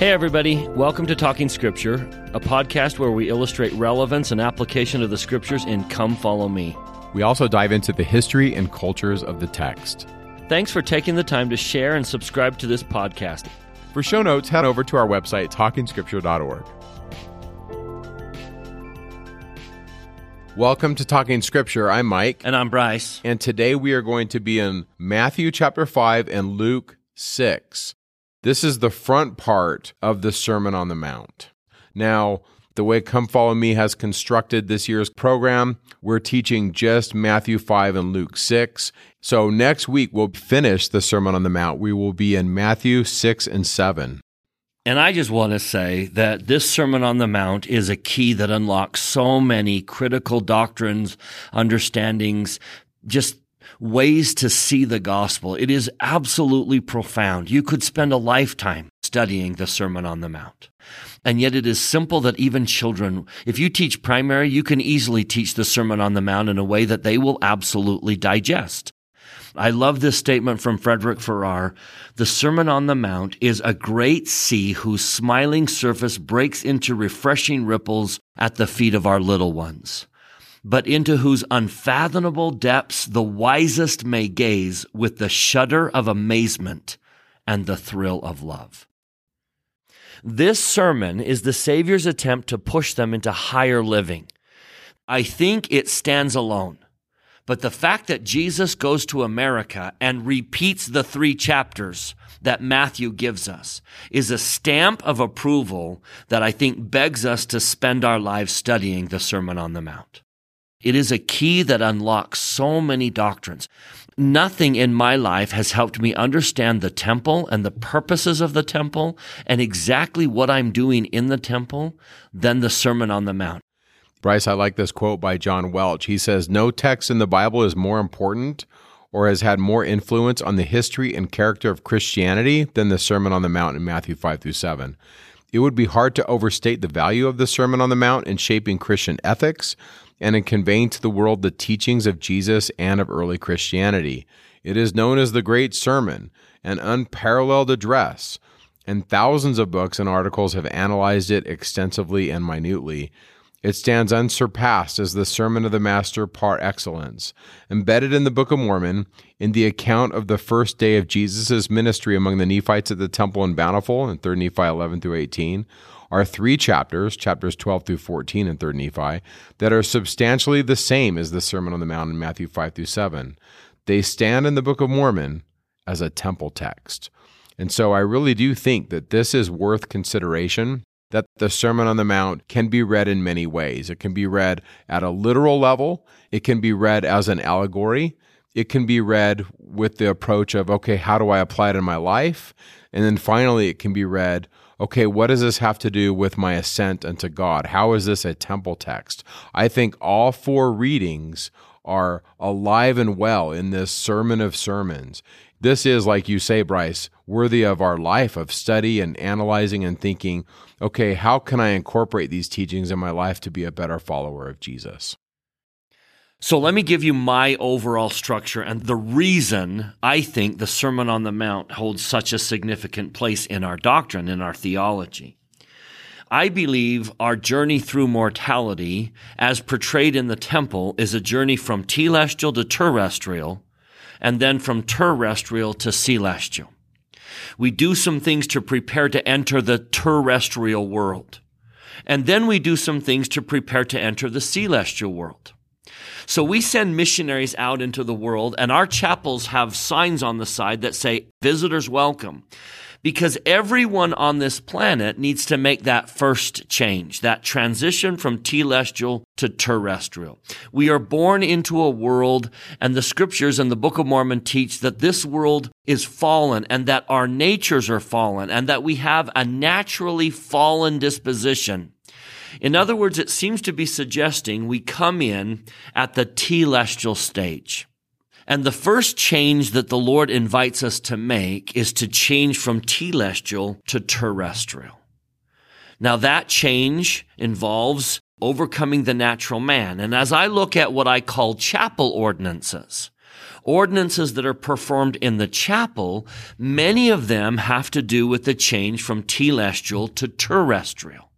Hey, everybody. Welcome to Talking Scripture, a podcast where we illustrate relevance and application of the scriptures in Come Follow Me. We also dive into the history and cultures of the text. Thanks for taking the time to share and subscribe to this podcast. For show notes, head over to our website, talkingscripture.org. Welcome to Talking Scripture. I'm Mike. And I'm Bryce. And today we are going to be in Matthew chapter 5 and Luke 6. This is the front part of the Sermon on the Mount. Now, the way Come Follow Me has constructed this year's program, we're teaching just Matthew 5 and Luke 6. So next week, we'll finish the Sermon on the Mount. We will be in Matthew 6 and 7. And I just want to say that this Sermon on the Mount is a key that unlocks so many critical doctrines, understandings, just ways to see the gospel. It is absolutely profound. You could spend a lifetime studying the Sermon on the Mount. And yet it is simple that even children, if you teach primary, you can easily teach the Sermon on the Mount in a way that they will absolutely digest. I love this statement from Frederic Farrar. The Sermon on the Mount is a great sea whose smiling surface breaks into refreshing ripples at the feet of our little ones but into whose unfathomable depths the wisest may gaze with the shudder of amazement and the thrill of love. This sermon is the Savior's attempt to push them into higher living. I think it stands alone. But the fact that Jesus goes to America and repeats the three chapters that Matthew gives us is a stamp of approval that I think begs us to spend our lives studying the Sermon on the Mount. It is a key that unlocks so many doctrines. Nothing in my life has helped me understand the temple and the purposes of the temple and exactly what I'm doing in the temple than the Sermon on the Mount. Bryce, I like this quote by John Welch. He says, No text in the Bible is more important or has had more influence on the history and character of Christianity than the Sermon on the Mount in Matthew 5 through 7. It would be hard to overstate the value of the Sermon on the Mount in shaping Christian ethics and in conveying to the world the teachings of Jesus and of early Christianity. It is known as the Great Sermon, an unparalleled address, and thousands of books and articles have analyzed it extensively and minutely. It stands unsurpassed as the Sermon of the Master par excellence. Embedded in the Book of Mormon, in the account of the first day of Jesus' ministry among the Nephites at the temple in Bountiful in 3 Nephi 11 through 18, are three chapters, chapters 12 through 14 in 3rd Nephi, that are substantially the same as the Sermon on the Mount in Matthew 5 through 7. They stand in the Book of Mormon as a temple text. And so I really do think that this is worth consideration that the Sermon on the Mount can be read in many ways. It can be read at a literal level, it can be read as an allegory, it can be read with the approach of, okay, how do I apply it in my life? And then finally, it can be read okay, what does this have to do with my ascent unto God? How is this a temple text? I think all four readings are alive and well in this sermon of sermons. This is, like you say, Bryce, worthy of our life of study and analyzing and thinking, okay, how can I incorporate these teachings in my life to be a better follower of Jesus? So let me give you my overall structure and the reason I think the Sermon on the Mount holds such a significant place in our doctrine, in our theology. I believe our journey through mortality, as portrayed in the temple, is a journey from telestial to terrestrial, and then from terrestrial to celestial. We do some things to prepare to enter the terrestrial world. And then we do some things to prepare to enter the celestial world. So we send missionaries out into the world, and our chapels have signs on the side that say, Visitors welcome. Because everyone on this planet needs to make that first change, that transition from telestial to terrestrial. We are born into a world, and the scriptures and the Book of Mormon teach that this world is fallen and that our natures are fallen and that we have a naturally fallen disposition. In other words, it seems to be suggesting we come in at the telestial stage. And the first change that the Lord invites us to make is to change from telestial to terrestrial. Now that change involves overcoming the natural man. And as I look at what I call chapel ordinances, ordinances that are performed in the chapel, many of them have to do with the change from telestial to terrestrial.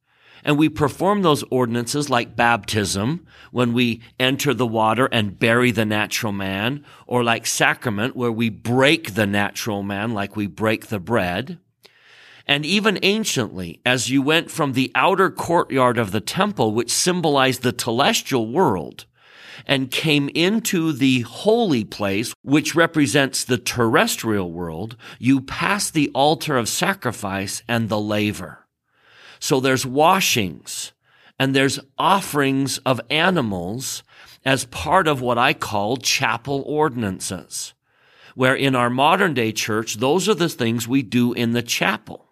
And we perform those ordinances like baptism, when we enter the water and bury the natural man, or like sacrament, where we break the natural man like we break the bread. And even anciently, as you went from the outer courtyard of the temple, which symbolized the telestial world, and came into the holy place, which represents the terrestrial world, you pass the altar of sacrifice and the laver. So there's washings and there's offerings of animals as part of what I call chapel ordinances, where in our modern day church, those are the things we do in the chapel.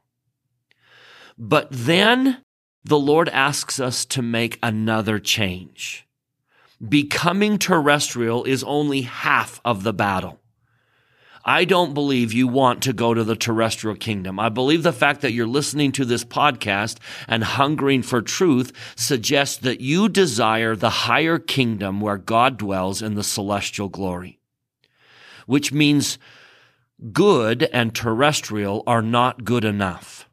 But then the Lord asks us to make another change becoming terrestrial is only half of the battle. I don't believe you want to go to the terrestrial kingdom. I believe the fact that you're listening to this podcast and hungering for truth suggests that you desire the higher kingdom where God dwells in the celestial glory, which means good and terrestrial are not good enough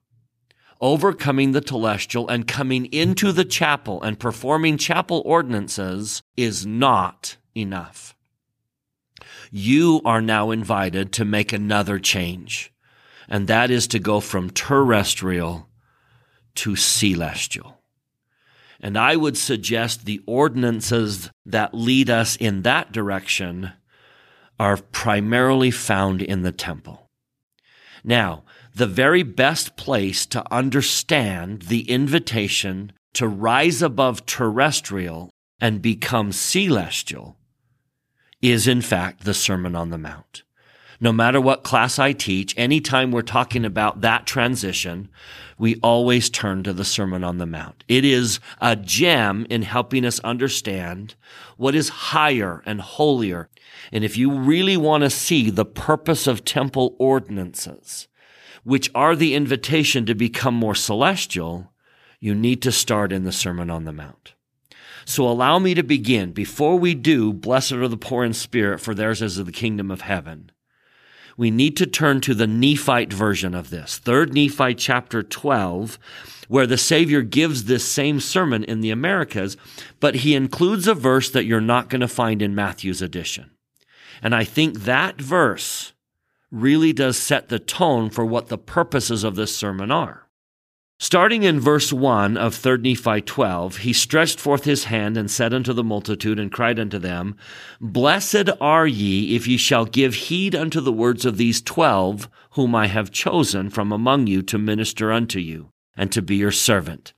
overcoming the telestial and coming into the chapel and performing chapel ordinances is not enough. You are now invited to make another change, and that is to go from terrestrial to celestial. And I would suggest the ordinances that lead us in that direction are primarily found in the temple. Now, the very best place to understand the invitation to rise above terrestrial and become celestial is in fact the Sermon on the Mount. No matter what class I teach, anytime we're talking about that transition, we always turn to the Sermon on the Mount. It is a gem in helping us understand what is higher and holier. And if you really want to see the purpose of temple ordinances, which are the invitation to become more celestial, you need to start in the Sermon on the Mount. So allow me to begin. Before we do, blessed are the poor in spirit, for theirs is the kingdom of heaven. We need to turn to the Nephite version of this, 3rd Nephi chapter 12, where the Savior gives this same sermon in the Americas, but he includes a verse that you're not going to find in Matthew's edition. And I think that verse really does set the tone for what the purposes of this sermon are. Starting in verse 1 of 3 Nephi 12, he stretched forth his hand and said unto the multitude and cried unto them, Blessed are ye if ye shall give heed unto the words of these twelve whom I have chosen from among you to minister unto you and to be your servant.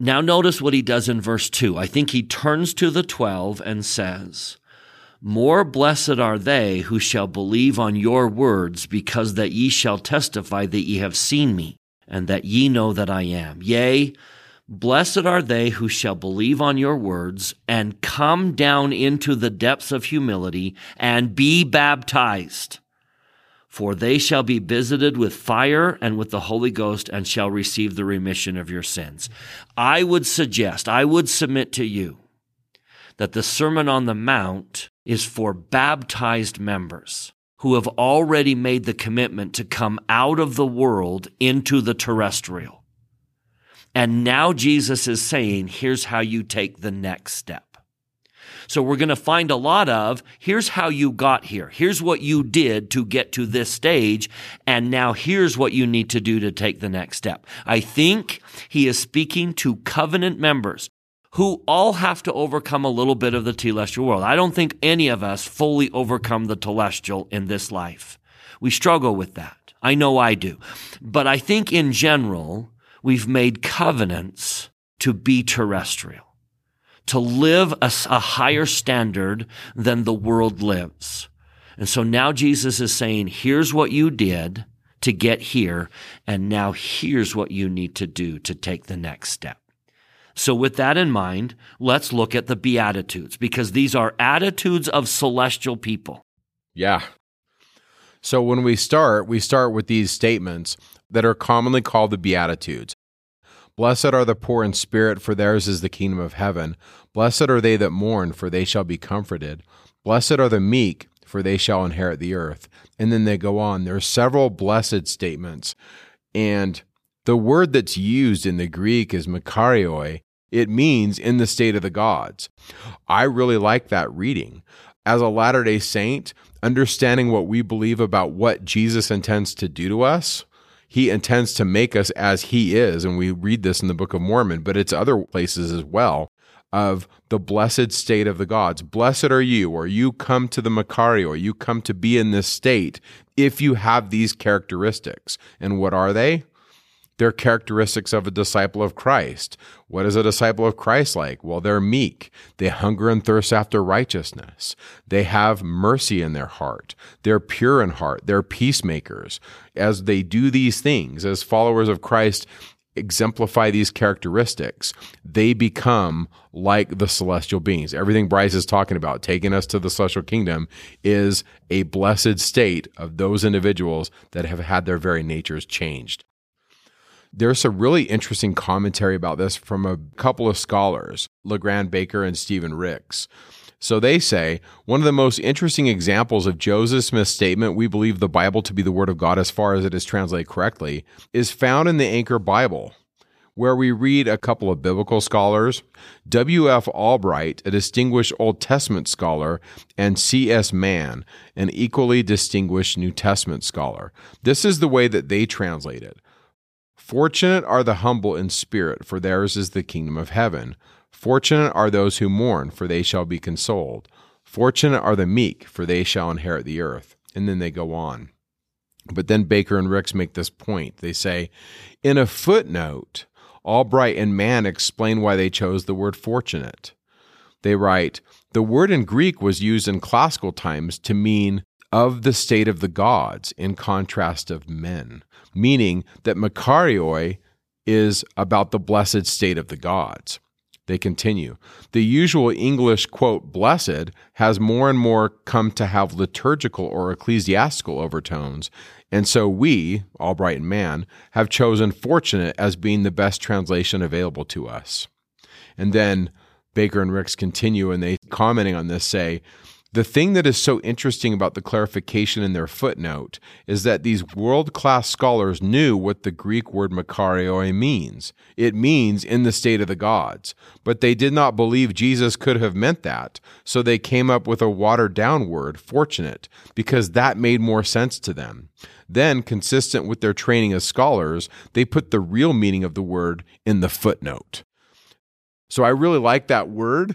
Now notice what he does in verse 2. I think he turns to the twelve and says, more blessed are they who shall believe on your words, because that ye shall testify that ye have seen me, and that ye know that I am. Yea, blessed are they who shall believe on your words, and come down into the depths of humility, and be baptized. For they shall be visited with fire and with the Holy Ghost, and shall receive the remission of your sins. I would suggest, I would submit to you, that the Sermon on the Mount is for baptized members who have already made the commitment to come out of the world into the terrestrial. And now Jesus is saying, here's how you take the next step. So we're going to find a lot of here's how you got here. Here's what you did to get to this stage. And now here's what you need to do to take the next step. I think he is speaking to covenant members who all have to overcome a little bit of the telestial world. I don't think any of us fully overcome the telestial in this life. We struggle with that. I know I do. But I think in general, we've made covenants to be terrestrial, to live a, a higher standard than the world lives. And so now Jesus is saying, here's what you did to get here, and now here's what you need to do to take the next step. So, with that in mind, let's look at the Beatitudes because these are attitudes of celestial people. Yeah. So, when we start, we start with these statements that are commonly called the Beatitudes. Blessed are the poor in spirit, for theirs is the kingdom of heaven. Blessed are they that mourn, for they shall be comforted. Blessed are the meek, for they shall inherit the earth. And then they go on. There are several blessed statements. And the word that's used in the Greek is makarioi. It means in the state of the gods. I really like that reading. As a Latter day Saint, understanding what we believe about what Jesus intends to do to us, he intends to make us as he is. And we read this in the Book of Mormon, but it's other places as well of the blessed state of the gods. Blessed are you, or you come to the Makari, or you come to be in this state if you have these characteristics. And what are they? They're characteristics of a disciple of Christ. What is a disciple of Christ like? Well, they're meek. They hunger and thirst after righteousness. They have mercy in their heart. They're pure in heart. They're peacemakers. As they do these things, as followers of Christ, exemplify these characteristics, they become like the celestial beings. Everything Bryce is talking about, taking us to the celestial kingdom, is a blessed state of those individuals that have had their very natures changed. There's a really interesting commentary about this from a couple of scholars, LeGrand Baker and Stephen Ricks. So they say one of the most interesting examples of Joseph Smith's statement, we believe the Bible to be the Word of God as far as it is translated correctly, is found in the Anchor Bible, where we read a couple of biblical scholars, W.F. Albright, a distinguished Old Testament scholar, and C.S. Mann, an equally distinguished New Testament scholar. This is the way that they translate it. Fortunate are the humble in spirit, for theirs is the kingdom of heaven. Fortunate are those who mourn, for they shall be consoled. Fortunate are the meek, for they shall inherit the earth. And then they go on. But then Baker and Ricks make this point. They say, in a footnote, Albright and Mann explain why they chose the word fortunate. They write, the word in Greek was used in classical times to mean of the state of the gods in contrast of men meaning that Makarioi is about the blessed state of the gods. They continue. The usual English, quote, blessed has more and more come to have liturgical or ecclesiastical overtones. And so we, Albright and Mann, have chosen fortunate as being the best translation available to us. And then Baker and Ricks continue and they commenting on this say, the thing that is so interesting about the clarification in their footnote is that these world class scholars knew what the Greek word makarioi means. It means in the state of the gods. But they did not believe Jesus could have meant that, so they came up with a watered down word, fortunate, because that made more sense to them. Then, consistent with their training as scholars, they put the real meaning of the word in the footnote. So I really like that word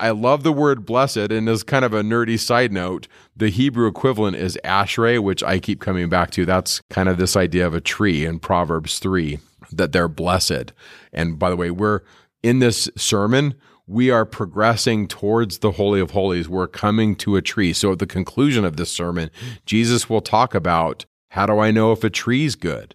I love the word blessed, and as kind of a nerdy side note, the Hebrew equivalent is ashrei, which I keep coming back to. That's kind of this idea of a tree in Proverbs 3, that they're blessed. And by the way, we're in this sermon, we are progressing towards the Holy of Holies. We're coming to a tree. So at the conclusion of this sermon, Jesus will talk about how do I know if a tree's good?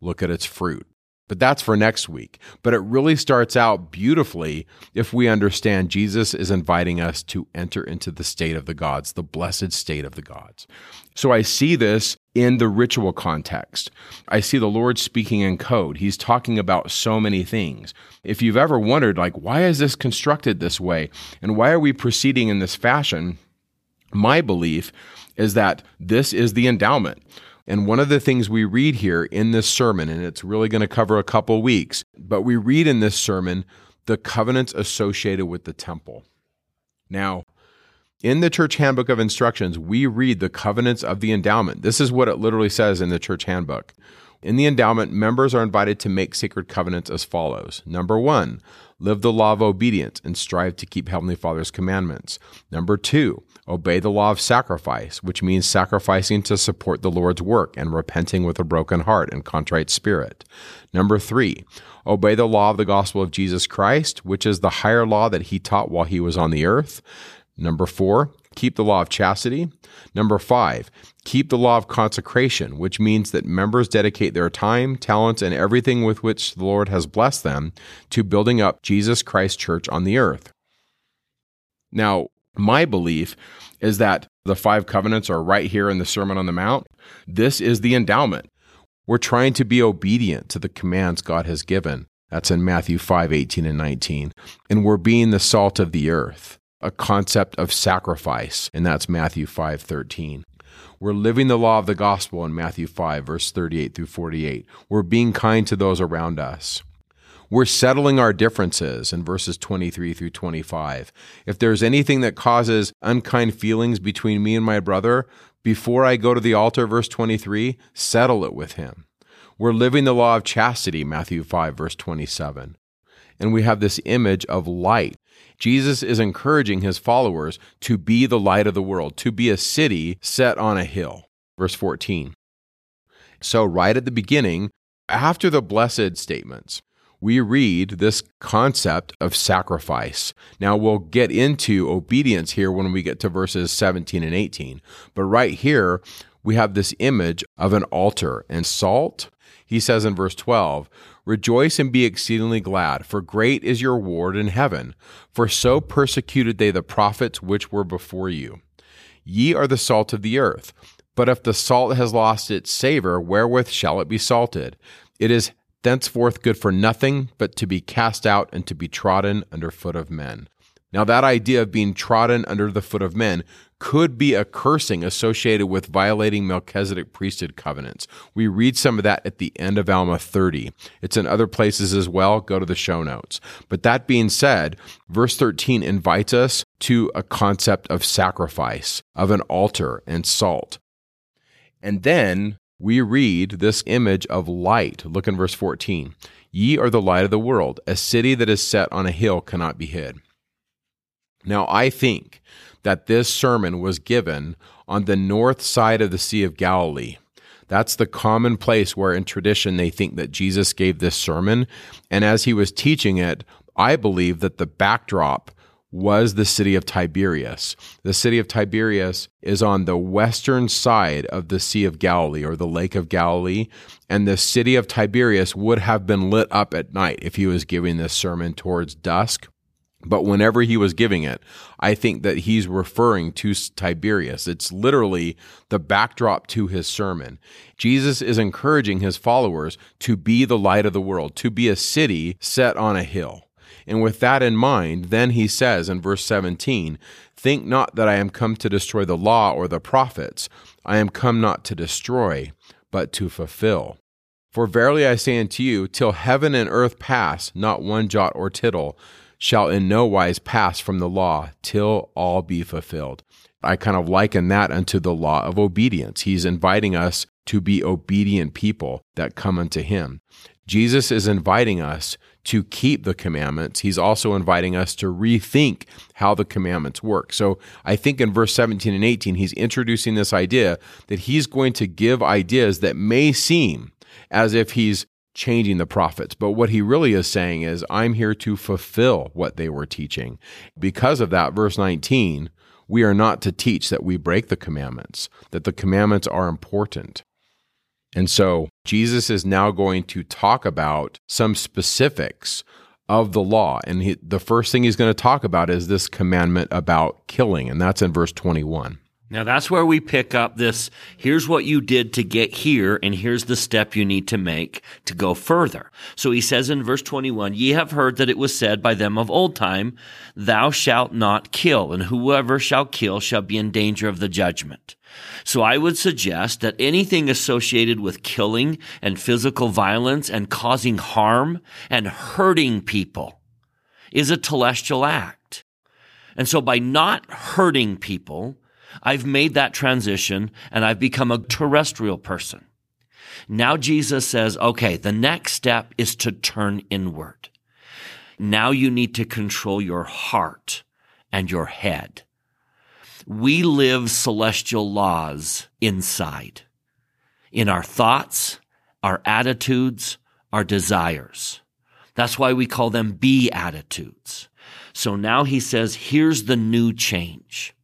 Look at its fruit but that's for next week. But it really starts out beautifully if we understand Jesus is inviting us to enter into the state of the gods, the blessed state of the gods. So I see this in the ritual context. I see the Lord speaking in code. He's talking about so many things. If you've ever wondered, like, why is this constructed this way? And why are we proceeding in this fashion? My belief is that this is the endowment. And one of the things we read here in this sermon, and it's really going to cover a couple weeks, but we read in this sermon the covenants associated with the temple. Now, in the church handbook of instructions, we read the covenants of the endowment. This is what it literally says in the church handbook. In the endowment, members are invited to make sacred covenants as follows. Number one, live the law of obedience and strive to keep Heavenly Father's commandments. Number two, obey the law of sacrifice, which means sacrificing to support the Lord's work and repenting with a broken heart and contrite spirit. Number three, obey the law of the gospel of Jesus Christ, which is the higher law that he taught while he was on the earth. Number four, keep the law of chastity. Number five, keep the law of consecration, which means that members dedicate their time, talents, and everything with which the Lord has blessed them to building up Jesus Christ Church on the earth. Now, my belief is that the five covenants are right here in the Sermon on the Mount. This is the endowment. We're trying to be obedient to the commands God has given. That's in Matthew 5 18 and 19. And we're being the salt of the earth. A concept of sacrifice, and that's Matthew 5 13. We're living the law of the gospel in Matthew 5, verse 38 through 48. We're being kind to those around us. We're settling our differences in verses 23 through 25. If there's anything that causes unkind feelings between me and my brother, before I go to the altar, verse 23, settle it with him. We're living the law of chastity, Matthew 5, verse 27. And we have this image of light. Jesus is encouraging his followers to be the light of the world, to be a city set on a hill. Verse 14. So, right at the beginning, after the blessed statements, we read this concept of sacrifice. Now, we'll get into obedience here when we get to verses 17 and 18. But right here, we have this image of an altar and salt. He says in verse 12, Rejoice and be exceedingly glad, for great is your reward in heaven. For so persecuted they the prophets which were before you. Ye are the salt of the earth. But if the salt has lost its savor, wherewith shall it be salted? It is thenceforth good for nothing but to be cast out and to be trodden under foot of men. Now, that idea of being trodden under the foot of men could be a cursing associated with violating Melchizedek priesthood covenants. We read some of that at the end of Alma 30. It's in other places as well. Go to the show notes. But that being said, verse 13 invites us to a concept of sacrifice, of an altar and salt. And then we read this image of light. Look in verse 14. Ye are the light of the world. A city that is set on a hill cannot be hid. Now, I think that this sermon was given on the north side of the Sea of Galilee. That's the common place where, in tradition, they think that Jesus gave this sermon. And as he was teaching it, I believe that the backdrop was the city of Tiberias. The city of Tiberias is on the western side of the Sea of Galilee or the Lake of Galilee. And the city of Tiberias would have been lit up at night if he was giving this sermon towards dusk. But whenever he was giving it, I think that he's referring to Tiberias. It's literally the backdrop to his sermon. Jesus is encouraging his followers to be the light of the world, to be a city set on a hill. And with that in mind, then he says in verse 17, Think not that I am come to destroy the law or the prophets. I am come not to destroy, but to fulfill. For verily I say unto you, till heaven and earth pass, not one jot or tittle shall in no wise pass from the law till all be fulfilled. I kind of liken that unto the law of obedience. He's inviting us to be obedient people that come unto him. Jesus is inviting us to keep the commandments. He's also inviting us to rethink how the commandments work. So I think in verse 17 and 18, he's introducing this idea that he's going to give ideas that may seem as if he's changing the prophets. But what he really is saying is, I'm here to fulfill what they were teaching. Because of that, verse 19, we are not to teach that we break the commandments, that the commandments are important. And so Jesus is now going to talk about some specifics of the law. And he, the first thing he's going to talk about is this commandment about killing, and that's in verse 21. Now that's where we pick up this. Here's what you did to get here, and here's the step you need to make to go further. So he says in verse 21, Ye have heard that it was said by them of old time, Thou shalt not kill, and whoever shall kill shall be in danger of the judgment. So I would suggest that anything associated with killing and physical violence and causing harm and hurting people is a telestial act. And so by not hurting people, I've made that transition and I've become a terrestrial person. Now Jesus says, okay, the next step is to turn inward. Now you need to control your heart and your head. We live celestial laws inside, in our thoughts, our attitudes, our desires. That's why we call them beatitudes. So now he says, here's the new change.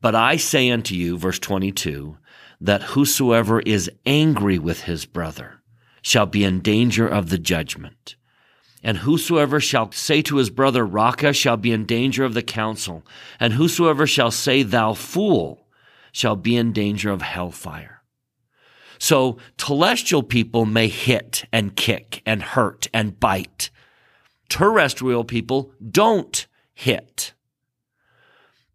But I say unto you, verse 22, that whosoever is angry with his brother shall be in danger of the judgment. And whosoever shall say to his brother, Raca, shall be in danger of the council. And whosoever shall say, Thou fool, shall be in danger of hellfire. So telestial people may hit and kick and hurt and bite. Terrestrial people don't hit.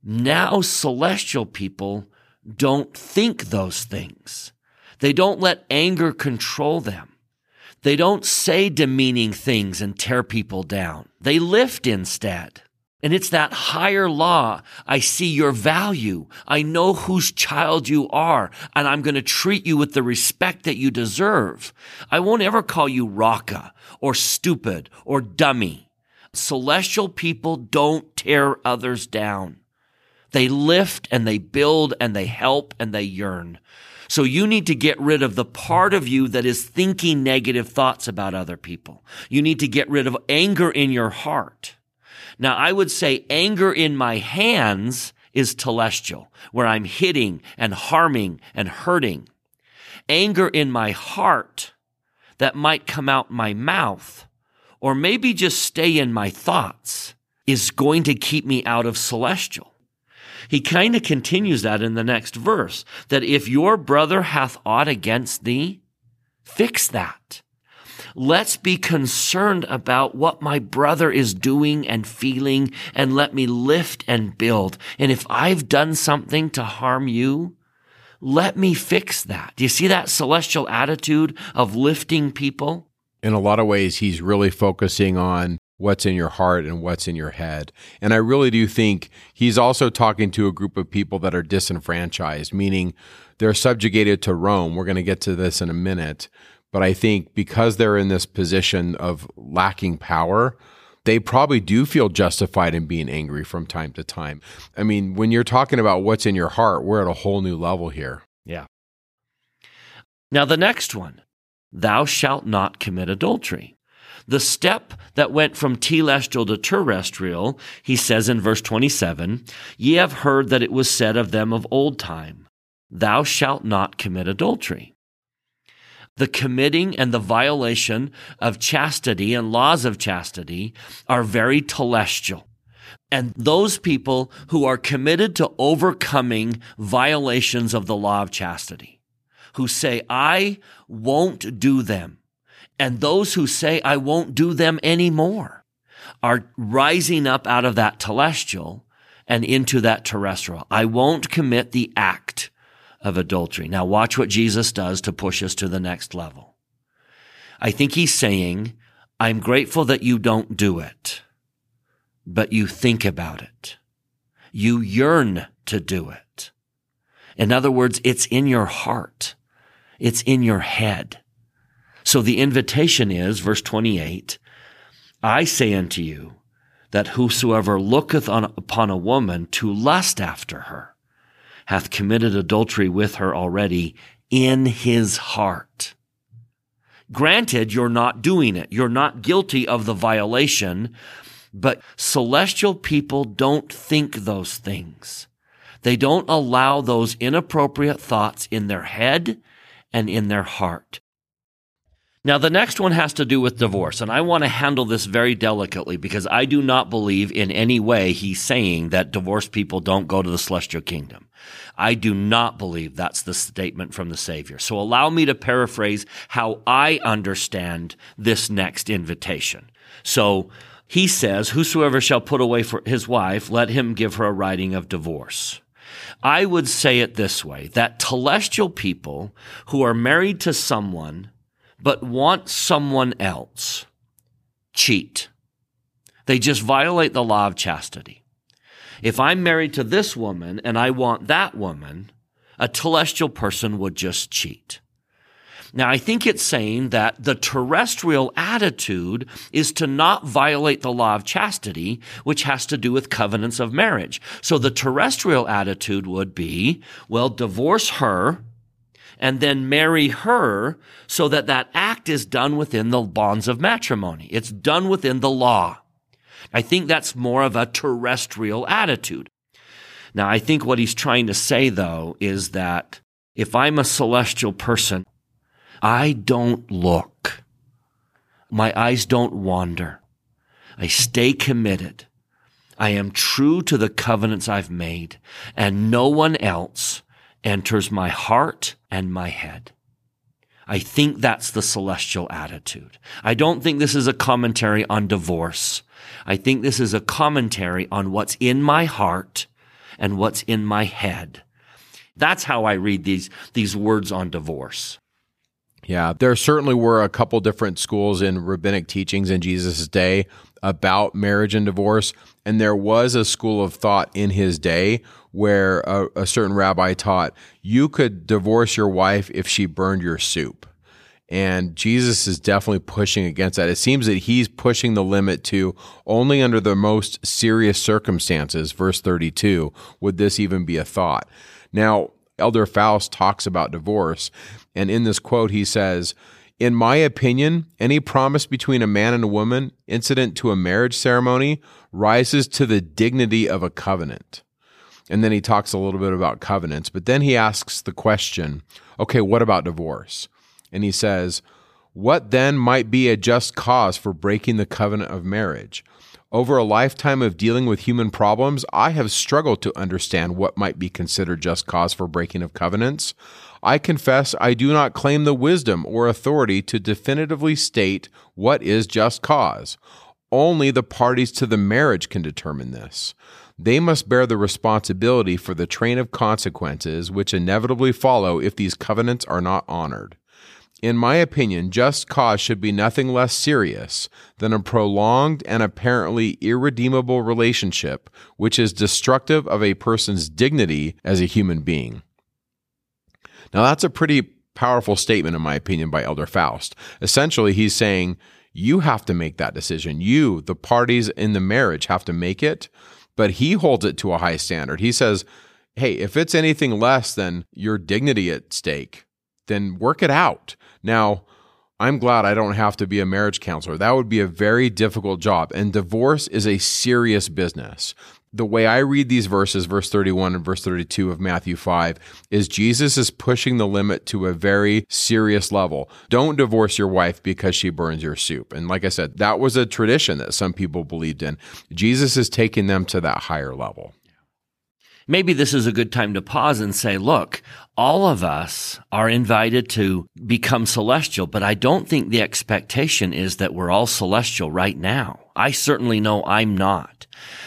Now, celestial people don't think those things. They don't let anger control them. They don't say demeaning things and tear people down. They lift instead. And it's that higher law. I see your value. I know whose child you are, and I'm going to treat you with the respect that you deserve. I won't ever call you Raca or stupid or dummy. Celestial people don't tear others down. They lift and they build and they help and they yearn. So you need to get rid of the part of you that is thinking negative thoughts about other people. You need to get rid of anger in your heart. Now I would say anger in my hands is telestial, where I'm hitting and harming and hurting. Anger in my heart that might come out my mouth or maybe just stay in my thoughts is going to keep me out of celestial. He kind of continues that in the next verse that if your brother hath aught against thee, fix that. Let's be concerned about what my brother is doing and feeling and let me lift and build. And if I've done something to harm you, let me fix that. Do you see that celestial attitude of lifting people? In a lot of ways, he's really focusing on what's in your heart and what's in your head. And I really do think he's also talking to a group of people that are disenfranchised, meaning they're subjugated to Rome. We're going to get to this in a minute. But I think because they're in this position of lacking power, they probably do feel justified in being angry from time to time. I mean, when you're talking about what's in your heart, we're at a whole new level here. Yeah. Now, the next one thou shalt not commit adultery. The step that went from telestial to terrestrial, he says in verse 27, Ye have heard that it was said of them of old time, Thou shalt not commit adultery. The committing and the violation of chastity and laws of chastity are very telestial. And those people who are committed to overcoming violations of the law of chastity, who say, I won't do them, and those who say, I won't do them anymore are rising up out of that telestial and into that terrestrial. I won't commit the act of adultery. Now watch what Jesus does to push us to the next level. I think he's saying, I'm grateful that you don't do it, but you think about it. You yearn to do it. In other words, it's in your heart. It's in your head. So the invitation is, verse 28, I say unto you that whosoever looketh on, upon a woman to lust after her hath committed adultery with her already in his heart. Granted, you're not doing it. You're not guilty of the violation, but celestial people don't think those things. They don't allow those inappropriate thoughts in their head and in their heart. Now, the next one has to do with divorce, and I want to handle this very delicately because I do not believe in any way he's saying that divorced people don't go to the celestial kingdom. I do not believe that's the statement from the Savior. So allow me to paraphrase how I understand this next invitation. So he says, Whosoever shall put away for his wife, let him give her a writing of divorce. I would say it this way that celestial people who are married to someone but want someone else cheat. They just violate the law of chastity. If I'm married to this woman and I want that woman, a telestial person would just cheat. Now, I think it's saying that the terrestrial attitude is to not violate the law of chastity, which has to do with covenants of marriage. So the terrestrial attitude would be, well, divorce her and then marry her so that that act is done within the bonds of matrimony. It's done within the law. I think that's more of a terrestrial attitude. Now, I think what he's trying to say though is that if I'm a celestial person, I don't look. My eyes don't wander. I stay committed. I am true to the covenants I've made and no one else enters my heart and my head. I think that's the celestial attitude. I don't think this is a commentary on divorce. I think this is a commentary on what's in my heart and what's in my head. That's how I read these, these words on divorce. Yeah, there certainly were a couple different schools in rabbinic teachings in Jesus' day about marriage and divorce. And there was a school of thought in his day where a, a certain rabbi taught you could divorce your wife if she burned your soup. And Jesus is definitely pushing against that. It seems that he's pushing the limit to only under the most serious circumstances, verse 32, would this even be a thought. Now, Elder Faust talks about divorce, and in this quote, he says, In my opinion, any promise between a man and a woman incident to a marriage ceremony rises to the dignity of a covenant. And then he talks a little bit about covenants, but then he asks the question okay, what about divorce? And he says, What then might be a just cause for breaking the covenant of marriage? Over a lifetime of dealing with human problems, I have struggled to understand what might be considered just cause for breaking of covenants. I confess I do not claim the wisdom or authority to definitively state what is just cause. Only the parties to the marriage can determine this. They must bear the responsibility for the train of consequences which inevitably follow if these covenants are not honored. In my opinion, just cause should be nothing less serious than a prolonged and apparently irredeemable relationship which is destructive of a person's dignity as a human being. Now, that's a pretty powerful statement, in my opinion, by Elder Faust. Essentially, he's saying, you have to make that decision. You, the parties in the marriage, have to make it, but he holds it to a high standard. He says, hey, if it's anything less than your dignity at stake, then work it out. Now, I'm glad I don't have to be a marriage counselor. That would be a very difficult job. And divorce is a serious business. The way I read these verses, verse 31 and verse 32 of Matthew 5, is Jesus is pushing the limit to a very serious level. Don't divorce your wife because she burns your soup. And like I said, that was a tradition that some people believed in. Jesus is taking them to that higher level maybe this is a good time to pause and say, look, all of us are invited to become celestial, but I don't think the expectation is that we're all celestial right now. I certainly know I'm not.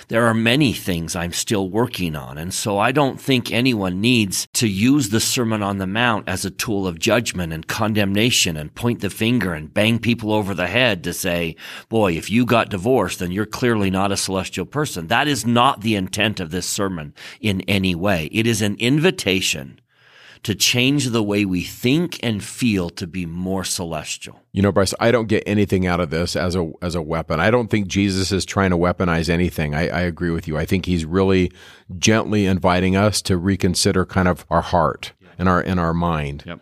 There are many things I'm still working on. And so I don't think anyone needs to use the Sermon on the Mount as a tool of judgment and condemnation and point the finger and bang people over the head to say, boy, if you got divorced, then you're clearly not a celestial person. That is not the intent of this sermon in any way. It is an invitation to change the way we think and feel to be more celestial. You know, Bryce, I don't get anything out of this as a as a weapon. I don't think Jesus is trying to weaponize anything. I, I agree with you. I think he's really gently inviting us to reconsider kind of our heart and our in our mind. Yep.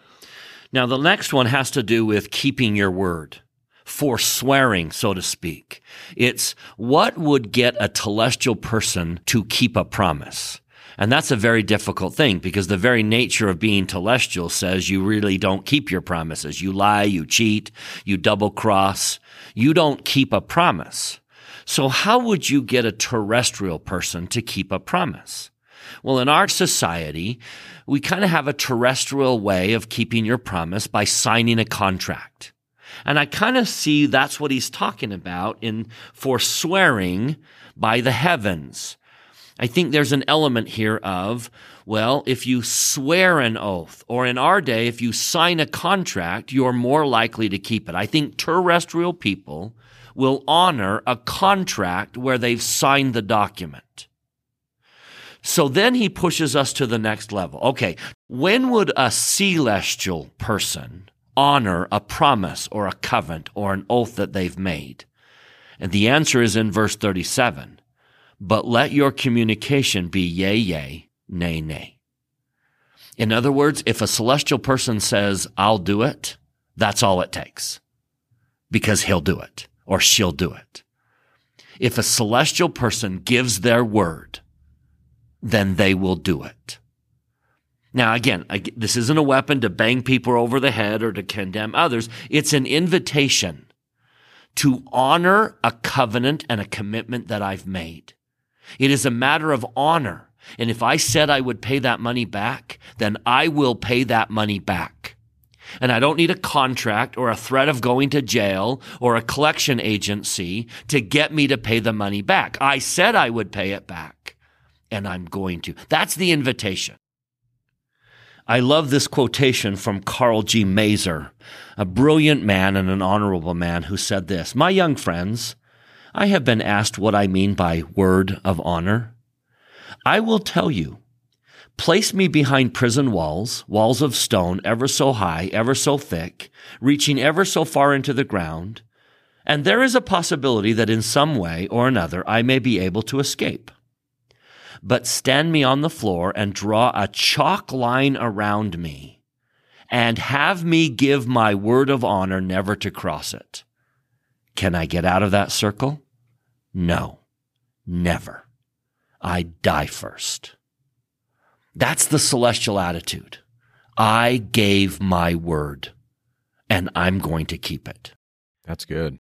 Now the next one has to do with keeping your word forswearing, so to speak. It's what would get a telestial person to keep a promise? And that's a very difficult thing because the very nature of being telestial says you really don't keep your promises. You lie, you cheat, you double cross. You don't keep a promise. So how would you get a terrestrial person to keep a promise? Well, in our society, we kind of have a terrestrial way of keeping your promise by signing a contract. And I kind of see that's what he's talking about in forswearing by the heavens. I think there's an element here of, well, if you swear an oath, or in our day, if you sign a contract, you're more likely to keep it. I think terrestrial people will honor a contract where they've signed the document. So then he pushes us to the next level. Okay, when would a celestial person honor a promise or a covenant or an oath that they've made? And the answer is in verse 37 but let your communication be yea, yea, nay, nay. In other words, if a celestial person says, I'll do it, that's all it takes because he'll do it or she'll do it. If a celestial person gives their word, then they will do it. Now, again, this isn't a weapon to bang people over the head or to condemn others. It's an invitation to honor a covenant and a commitment that I've made. It is a matter of honor. And if I said I would pay that money back, then I will pay that money back. And I don't need a contract or a threat of going to jail or a collection agency to get me to pay the money back. I said I would pay it back. and I'm going to. That's the invitation. I love this quotation from Karl G. Maeser, a brilliant man and an honorable man who said this My young friends, I have been asked what I mean by word of honor. I will tell you. Place me behind prison walls, walls of stone, ever so high, ever so thick, reaching ever so far into the ground, and there is a possibility that in some way or another I may be able to escape but stand me on the floor and draw a chalk line around me and have me give my word of honor never to cross it. Can I get out of that circle? No, never. I die first. That's the celestial attitude. I gave my word and I'm going to keep it. That's good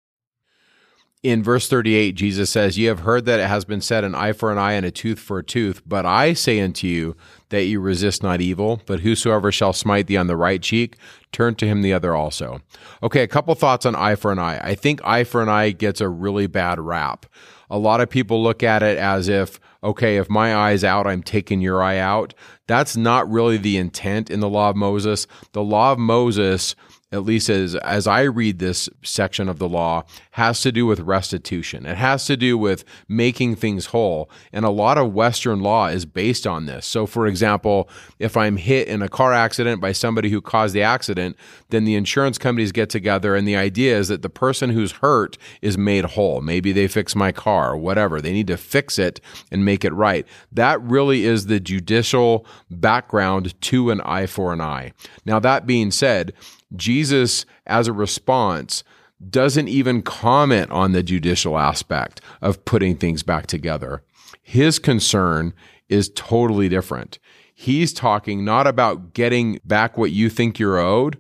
in verse 38, Jesus says, You have heard that it has been said, an eye for an eye and a tooth for a tooth. But I say unto you that you resist not evil, but whosoever shall smite thee on the right cheek, turn to him the other also. Okay, a couple thoughts on eye for an eye. I think eye for an eye gets a really bad rap. A lot of people look at it as if, okay, if my eye's out, I'm taking your eye out. That's not really the intent in the law of Moses. The law of Moses at least as as I read this section of the law, has to do with restitution. It has to do with making things whole, and a lot of Western law is based on this. So, for example, if I'm hit in a car accident by somebody who caused the accident, then the insurance companies get together, and the idea is that the person who's hurt is made whole. Maybe they fix my car, or whatever. They need to fix it and make it right. That really is the judicial background to an eye for an eye. Now, that being said, Jesus, as a response, doesn't even comment on the judicial aspect of putting things back together. His concern is totally different. He's talking not about getting back what you think you're owed,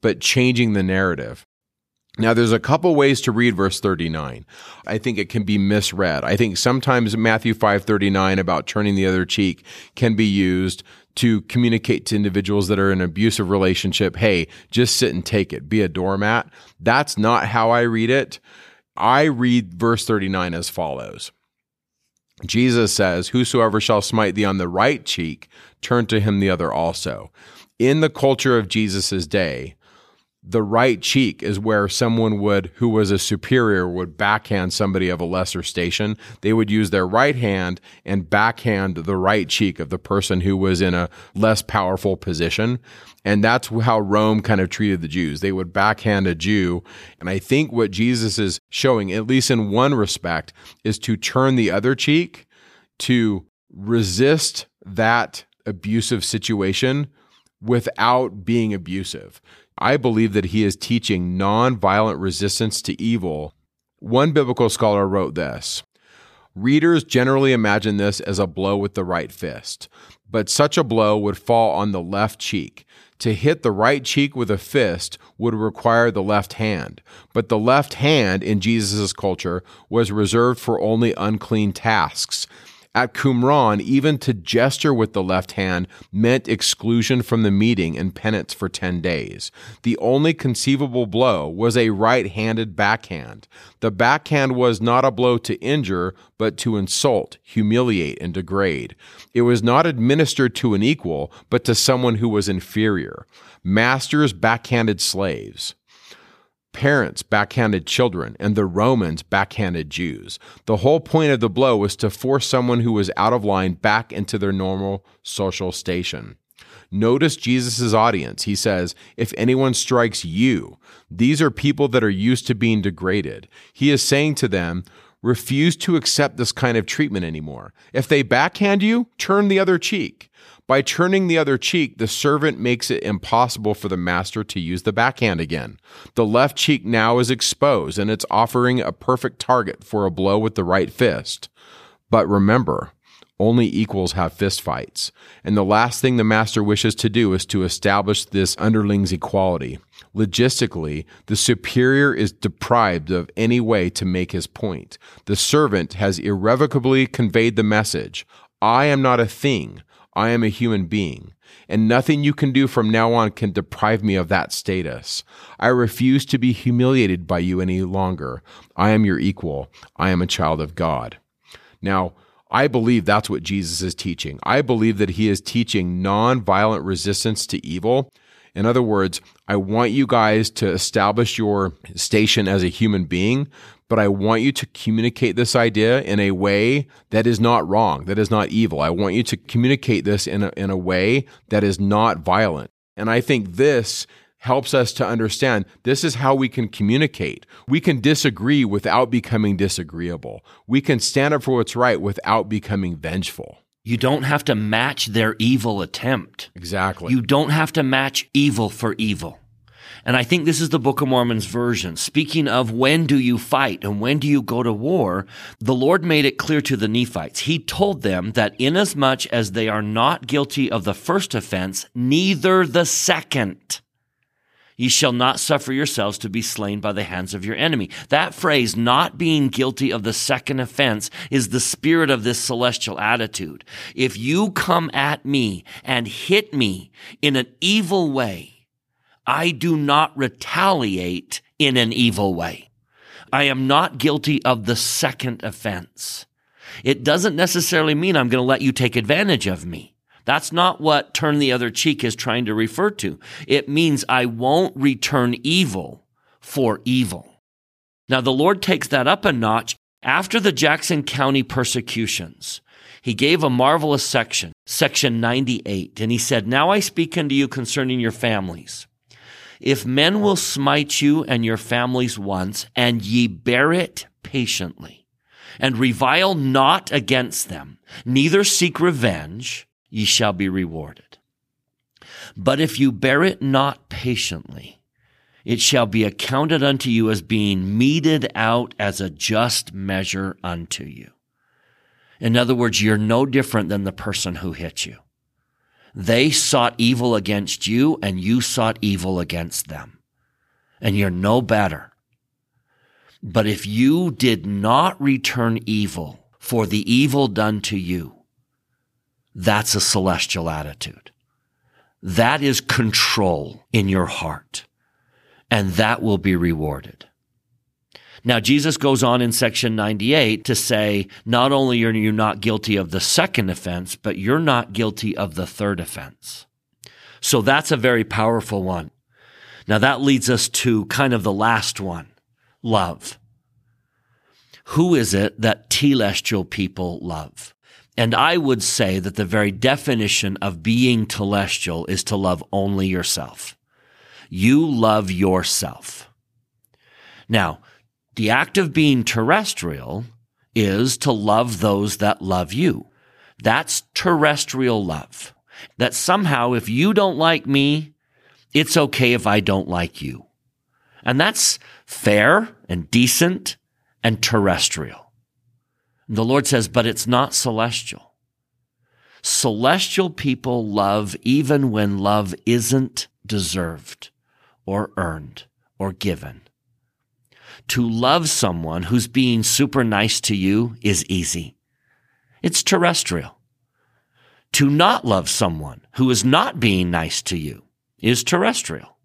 but changing the narrative. Now, there's a couple ways to read verse 39. I think it can be misread. I think sometimes Matthew 5:39 about turning the other cheek can be used to communicate to individuals that are in an abusive relationship, hey, just sit and take it, be a doormat. That's not how I read it. I read verse 39 as follows. Jesus says, Whosoever shall smite thee on the right cheek, turn to him the other also. In the culture of Jesus' day, the right cheek is where someone would who was a superior would backhand somebody of a lesser station. They would use their right hand and backhand the right cheek of the person who was in a less powerful position. And that's how Rome kind of treated the Jews. They would backhand a Jew. And i think what Jesus is showing at least in one respect is to turn the other cheek to resist that abusive situation without being abusive I believe that he is teaching nonviolent resistance to evil. One biblical scholar wrote this Readers generally imagine this as a blow with the right fist, but such a blow would fall on the left cheek. To hit the right cheek with a fist would require the left hand, but the left hand in Jesus' culture was reserved for only unclean tasks. At Qumran, even to gesture with the left hand meant exclusion from the meeting and penance for 10 days. The only conceivable blow was a right handed backhand. The backhand was not a blow to injure, but to insult, humiliate, and degrade. It was not administered to an equal, but to someone who was inferior. Masters backhanded slaves parents backhanded children, and the Romans backhanded Jews. The whole point of the blow was to force someone who was out of line back into their normal social station. Notice Jesus' audience. He says, If anyone strikes you, these are people that are used to being degraded. He is saying to them, Refuse to accept this kind of treatment anymore. If they backhand you, turn the other cheek. By turning the other cheek, the servant makes it impossible for the master to use the backhand again. The left cheek now is exposed, and it's offering a perfect target for a blow with the right fist. But remember, only equals have fistfights. And the last thing the master wishes to do is to establish this underlings equality. Logistically, the superior is deprived of any way to make his point. The servant has irrevocably conveyed the message I am not a thing. I am a human being, and nothing you can do from now on can deprive me of that status. I refuse to be humiliated by you any longer. I am your equal. I am a child of God. Now, I believe that's what Jesus is teaching. I believe that he is teaching nonviolent resistance to evil. In other words, I want you guys to establish your station as a human being, but I want you to communicate this idea in a way that is not wrong, that is not evil. I want you to communicate this in a, in a way that is not violent. And I think this helps us to understand this is how we can communicate. We can disagree without becoming disagreeable. We can stand up for what's right without becoming vengeful. You don't have to match their evil attempt. Exactly. You don't have to match evil for evil. And I think this is the Book of Mormon's version. Speaking of when do you fight and when do you go to war, the Lord made it clear to the Nephites. He told them that inasmuch as they are not guilty of the first offense, neither the second. Ye shall not suffer yourselves to be slain by the hands of your enemy. That phrase, not being guilty of the second offense, is the spirit of this celestial attitude. If you come at me and hit me in an evil way, I do not retaliate in an evil way. I am not guilty of the second offense. It doesn't necessarily mean I'm going to let you take advantage of me. That's not what turn the other cheek is trying to refer to. It means I won't return evil for evil. Now, the Lord takes that up a notch after the Jackson County persecutions. He gave a marvelous section, section 98, and he said, Now I speak unto you concerning your families. If men will smite you and your families once, and ye bear it patiently, and revile not against them, neither seek revenge, ye shall be rewarded. But if you bear it not patiently, it shall be accounted unto you as being meted out as a just measure unto you. In other words, you're no different than the person who hit you. They sought evil against you and you sought evil against them. And you're no better. But if you did not return evil for the evil done to you, that's a celestial attitude. That is control in your heart. And that will be rewarded. Now, Jesus goes on in section 98 to say, not only are you not guilty of the second offense, but you're not guilty of the third offense. So that's a very powerful one. Now that leads us to kind of the last one, love. Who is it that telestial people love? And I would say that the very definition of being telestial is to love only yourself. You love yourself. Now, the act of being terrestrial is to love those that love you. That's terrestrial love. That somehow, if you don't like me, it's okay if I don't like you. And that's fair and decent and terrestrial. The Lord says, but it's not celestial. Celestial people love even when love isn't deserved or earned or given. To love someone who's being super nice to you is easy. It's terrestrial. To not love someone who is not being nice to you is terrestrial.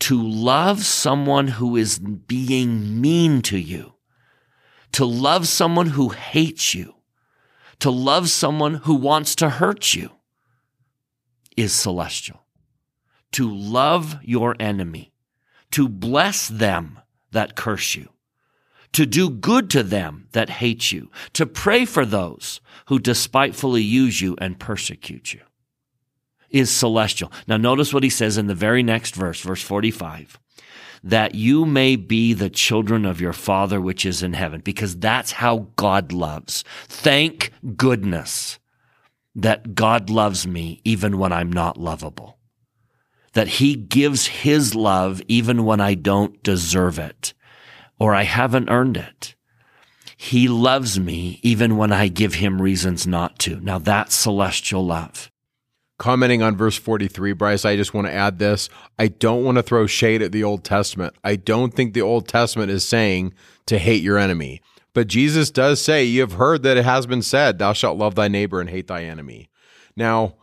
To love someone who is being mean to you to love someone who hates you, to love someone who wants to hurt you is celestial. To love your enemy, to bless them that curse you, to do good to them that hate you, to pray for those who despitefully use you and persecute you is celestial. Now notice what he says in the very next verse, verse 45 that you may be the children of your Father which is in heaven, because that's how God loves. Thank goodness that God loves me even when I'm not lovable. That he gives his love even when I don't deserve it or I haven't earned it. He loves me even when I give him reasons not to. Now that's celestial love. Commenting on verse 43, Bryce, I just want to add this. I don't want to throw shade at the Old Testament. I don't think the Old Testament is saying to hate your enemy. But Jesus does say, You have heard that it has been said, Thou shalt love thy neighbor and hate thy enemy. Now,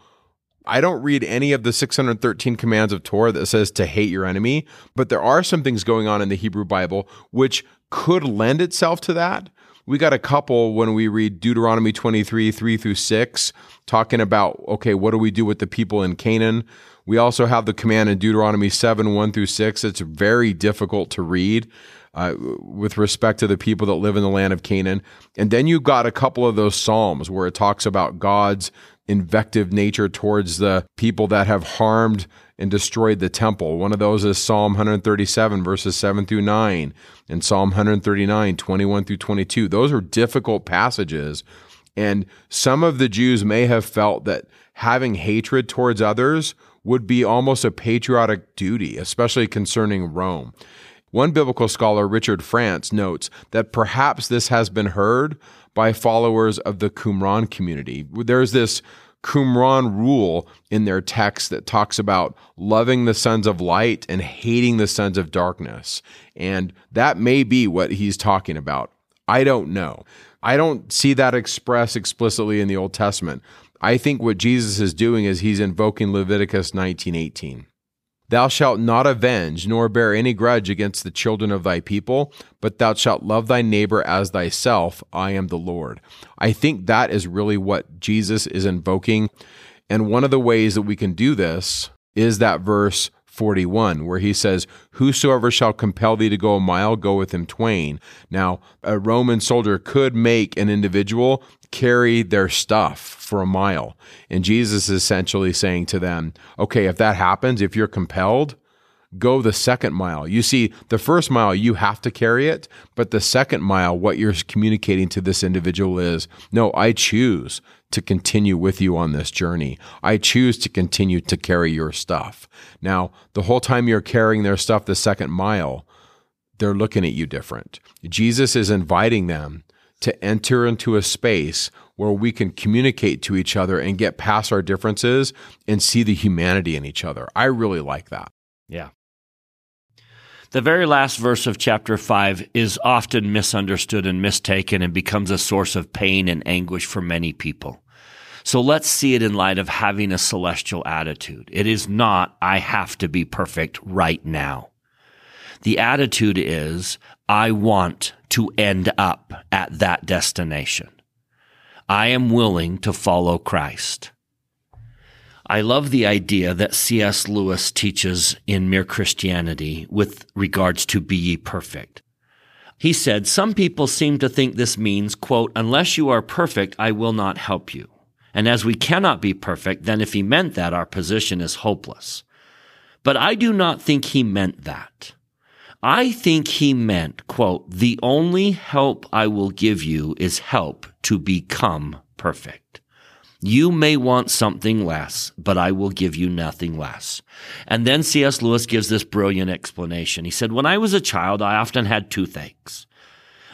I don't read any of the 613 commands of Torah that says to hate your enemy, but there are some things going on in the Hebrew Bible which could lend itself to that. we got a couple when we read Deuteronomy 23, 3 through 6, talking about, okay, what do we do with the people in Canaan? We also have the command in Deuteronomy 7, 1 through 6. It's very difficult to read. Uh, with respect to the people that live in the land of Canaan. And then you've got a couple of those Psalms where it talks about God's invective nature towards the people that have harmed and destroyed the temple. One of those is Psalm 137, verses 7 through 9, and Psalm 139, 21 through 22. Those are difficult passages. And some of the Jews may have felt that having hatred towards others would be almost a patriotic duty, especially concerning Rome. One biblical scholar, Richard France, notes that perhaps this has been heard by followers of the Qumran community. There's this Qumran rule in their text that talks about loving the sons of light and hating the sons of darkness. And that may be what he's talking about. I don't know. I don't see that expressed explicitly in the Old Testament. I think what Jesus is doing is he's invoking Leviticus 19:18. Thou shalt not avenge, nor bear any grudge against the children of thy people, but thou shalt love thy neighbor as thyself. I am the Lord. I think that is really what Jesus is invoking. And one of the ways that we can do this is that verse 41, where he says, Whosoever shall compel thee to go a mile, go with him twain. Now, a Roman soldier could make an individual carry their stuff for a mile. And Jesus is essentially saying to them, okay, if that happens, if you're compelled, go the second mile. You see, the first mile, you have to carry it, but the second mile, what you're communicating to this individual is, no, I choose to continue with you on this journey. I choose to continue to carry your stuff. Now, the whole time you're carrying their stuff the second mile, they're looking at you different. Jesus is inviting them to enter into a space where we can communicate to each other and get past our differences and see the humanity in each other. I really like that. Yeah. The very last verse of chapter 5 is often misunderstood and mistaken and becomes a source of pain and anguish for many people. So let's see it in light of having a celestial attitude. It is not, I have to be perfect right now. The attitude is, I want to end up at that destination. I am willing to follow Christ. I love the idea that C.S. Lewis teaches in Mere Christianity with regards to be ye perfect. He said, Some people seem to think this means, quote, unless you are perfect, I will not help you. And as we cannot be perfect, then if he meant that, our position is hopeless. But I do not think he meant that. I think he meant, quote, the only help I will give you is help to become perfect. You may want something less, but I will give you nothing less. And then C.S. Lewis gives this brilliant explanation. He said, when I was a child, I often had toothaches.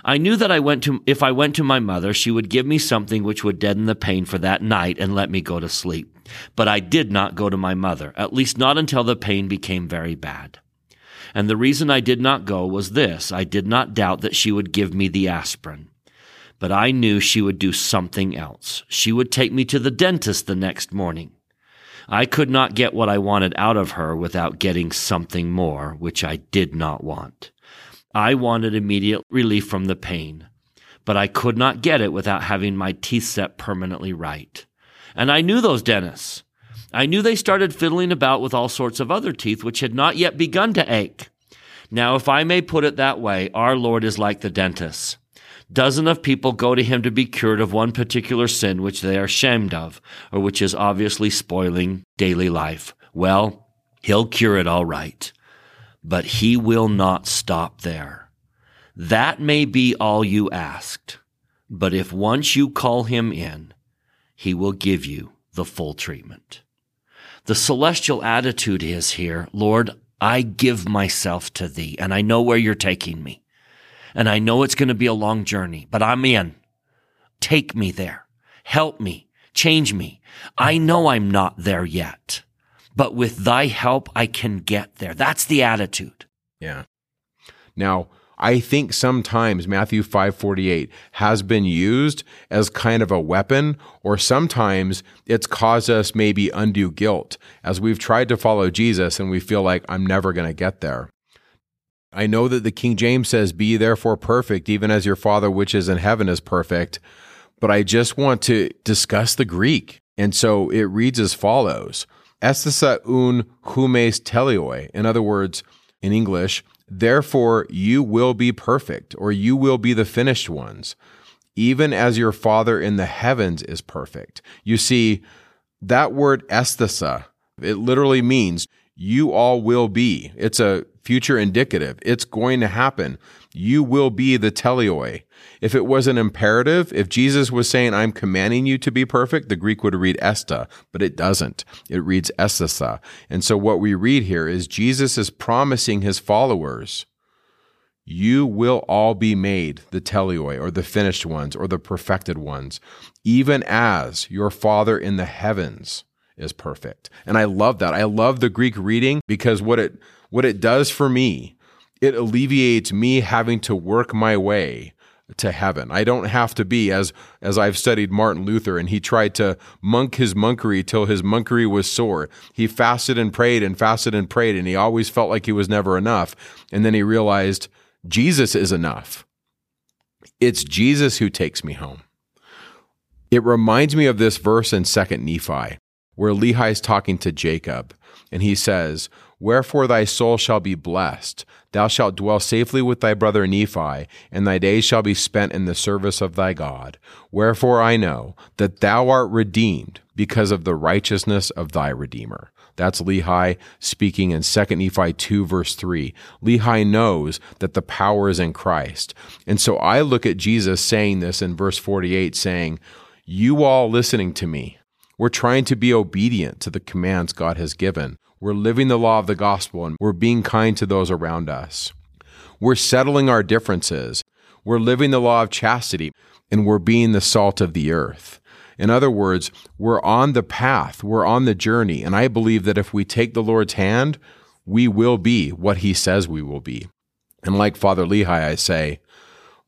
I knew that I went to, if I went to my mother, she would give me something which would deaden the pain for that night and let me go to sleep. But I did not go to my mother, at least not until the pain became very bad. And the reason I did not go was this I did not doubt that she would give me the aspirin. But I knew she would do something else. She would take me to the dentist the next morning. I could not get what I wanted out of her without getting something more, which I did not want. I wanted immediate relief from the pain, but I could not get it without having my teeth set permanently right. And I knew those dentists. I knew they started fiddling about with all sorts of other teeth which had not yet begun to ache. Now, if I may put it that way, our Lord is like the dentist. Dozen of people go to him to be cured of one particular sin which they are ashamed of, or which is obviously spoiling daily life. Well, he'll cure it all right. But he will not stop there. That may be all you asked. But if once you call him in, he will give you the full treatment. The celestial attitude is here, Lord, I give myself to thee and I know where you're taking me. And I know it's going to be a long journey, but I'm in. Take me there. Help me. Change me. I know I'm not there yet, but with thy help, I can get there. That's the attitude. Yeah. Now, I think sometimes Matthew 5:48 has been used as kind of a weapon or sometimes it's caused us maybe undue guilt as we've tried to follow Jesus and we feel like I'm never going to get there. I know that the King James says, Be therefore perfect, even as your Father which is in heaven is perfect. But I just want to discuss the Greek. And so it reads as follows Estesa un humes teleoi. In other words, in English, therefore you will be perfect, or you will be the finished ones, even as your Father in the heavens is perfect. You see, that word estesa, it literally means you all will be. It's a future indicative. It's going to happen. You will be the teleoi. If it was an imperative, if Jesus was saying, I'm commanding you to be perfect, the Greek would read esta, but it doesn't. It reads estesa. And so what we read here is Jesus is promising his followers, you will all be made the teleoi or the finished ones or the perfected ones, even as your Father in the heavens is perfect. And I love that. I love the Greek reading because what it what it does for me, it alleviates me having to work my way to heaven. I don't have to be as as I've studied Martin Luther and he tried to monk his monkery till his monkery was sore. He fasted and prayed and fasted and prayed and he always felt like he was never enough. And then he realized Jesus is enough. It's Jesus who takes me home. It reminds me of this verse in 2nd Nephi where Lehi is talking to Jacob, and he says, Wherefore thy soul shall be blessed. Thou shalt dwell safely with thy brother Nephi, and thy days shall be spent in the service of thy God. Wherefore I know that thou art redeemed because of the righteousness of thy Redeemer. That's Lehi speaking in 2 Nephi 2 verse 3. Lehi knows that the power is in Christ. And so I look at Jesus saying this in verse 48 saying, you all listening to me, we're trying to be obedient to the commands God has given. We're living the law of the gospel and we're being kind to those around us. We're settling our differences. We're living the law of chastity and we're being the salt of the earth. In other words, we're on the path, we're on the journey. And I believe that if we take the Lord's hand, we will be what he says we will be. And like Father Lehi, I say,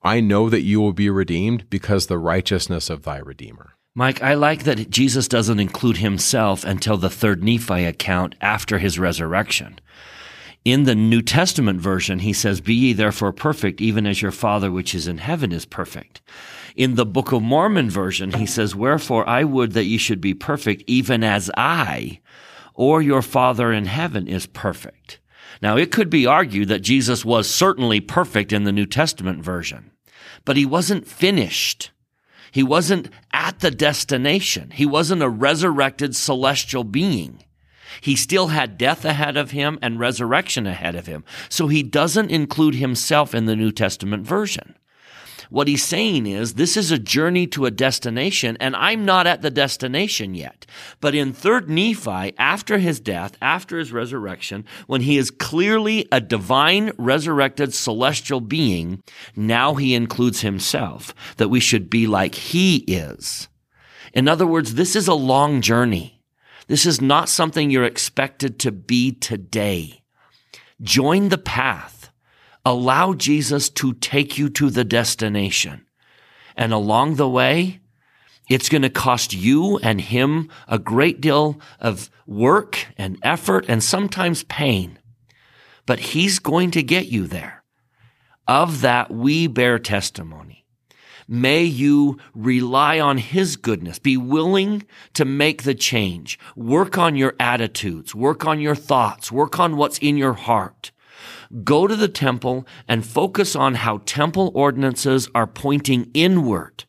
I know that you will be redeemed because the righteousness of thy Redeemer. Mike, I like that Jesus doesn't include himself until the third Nephi account after his resurrection. In the New Testament version, he says, Be ye therefore perfect, even as your Father which is in heaven is perfect. In the Book of Mormon version, he says, Wherefore I would that ye should be perfect, even as I, or your Father in heaven is perfect. Now, it could be argued that Jesus was certainly perfect in the New Testament version, but he wasn't finished. He wasn't at the destination. He wasn't a resurrected celestial being. He still had death ahead of him and resurrection ahead of him. So he doesn't include himself in the New Testament version. What he's saying is this is a journey to a destination and I'm not at the destination yet. But in 3rd Nephi, after his death, after his resurrection, when he is clearly a divine resurrected celestial being, now he includes himself that we should be like he is. In other words, this is a long journey. This is not something you're expected to be today. Join the path. Allow Jesus to take you to the destination. And along the way, it's going to cost you and him a great deal of work and effort and sometimes pain. But he's going to get you there. Of that, we bear testimony. May you rely on His goodness. Be willing to make the change. Work on your attitudes. Work on your thoughts. Work on what's in your heart. Go to the temple and focus on how temple ordinances are pointing inward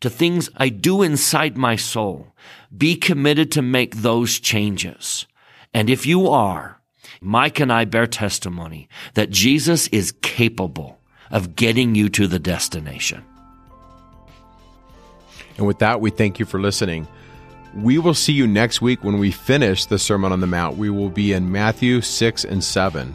to things I do inside my soul. Be committed to make those changes. And if you are, Mike and I bear testimony that Jesus is capable of getting you to the destination. And with that, we thank you for listening. We will see you next week when we finish the Sermon on the Mount. We will be in Matthew 6 and 7.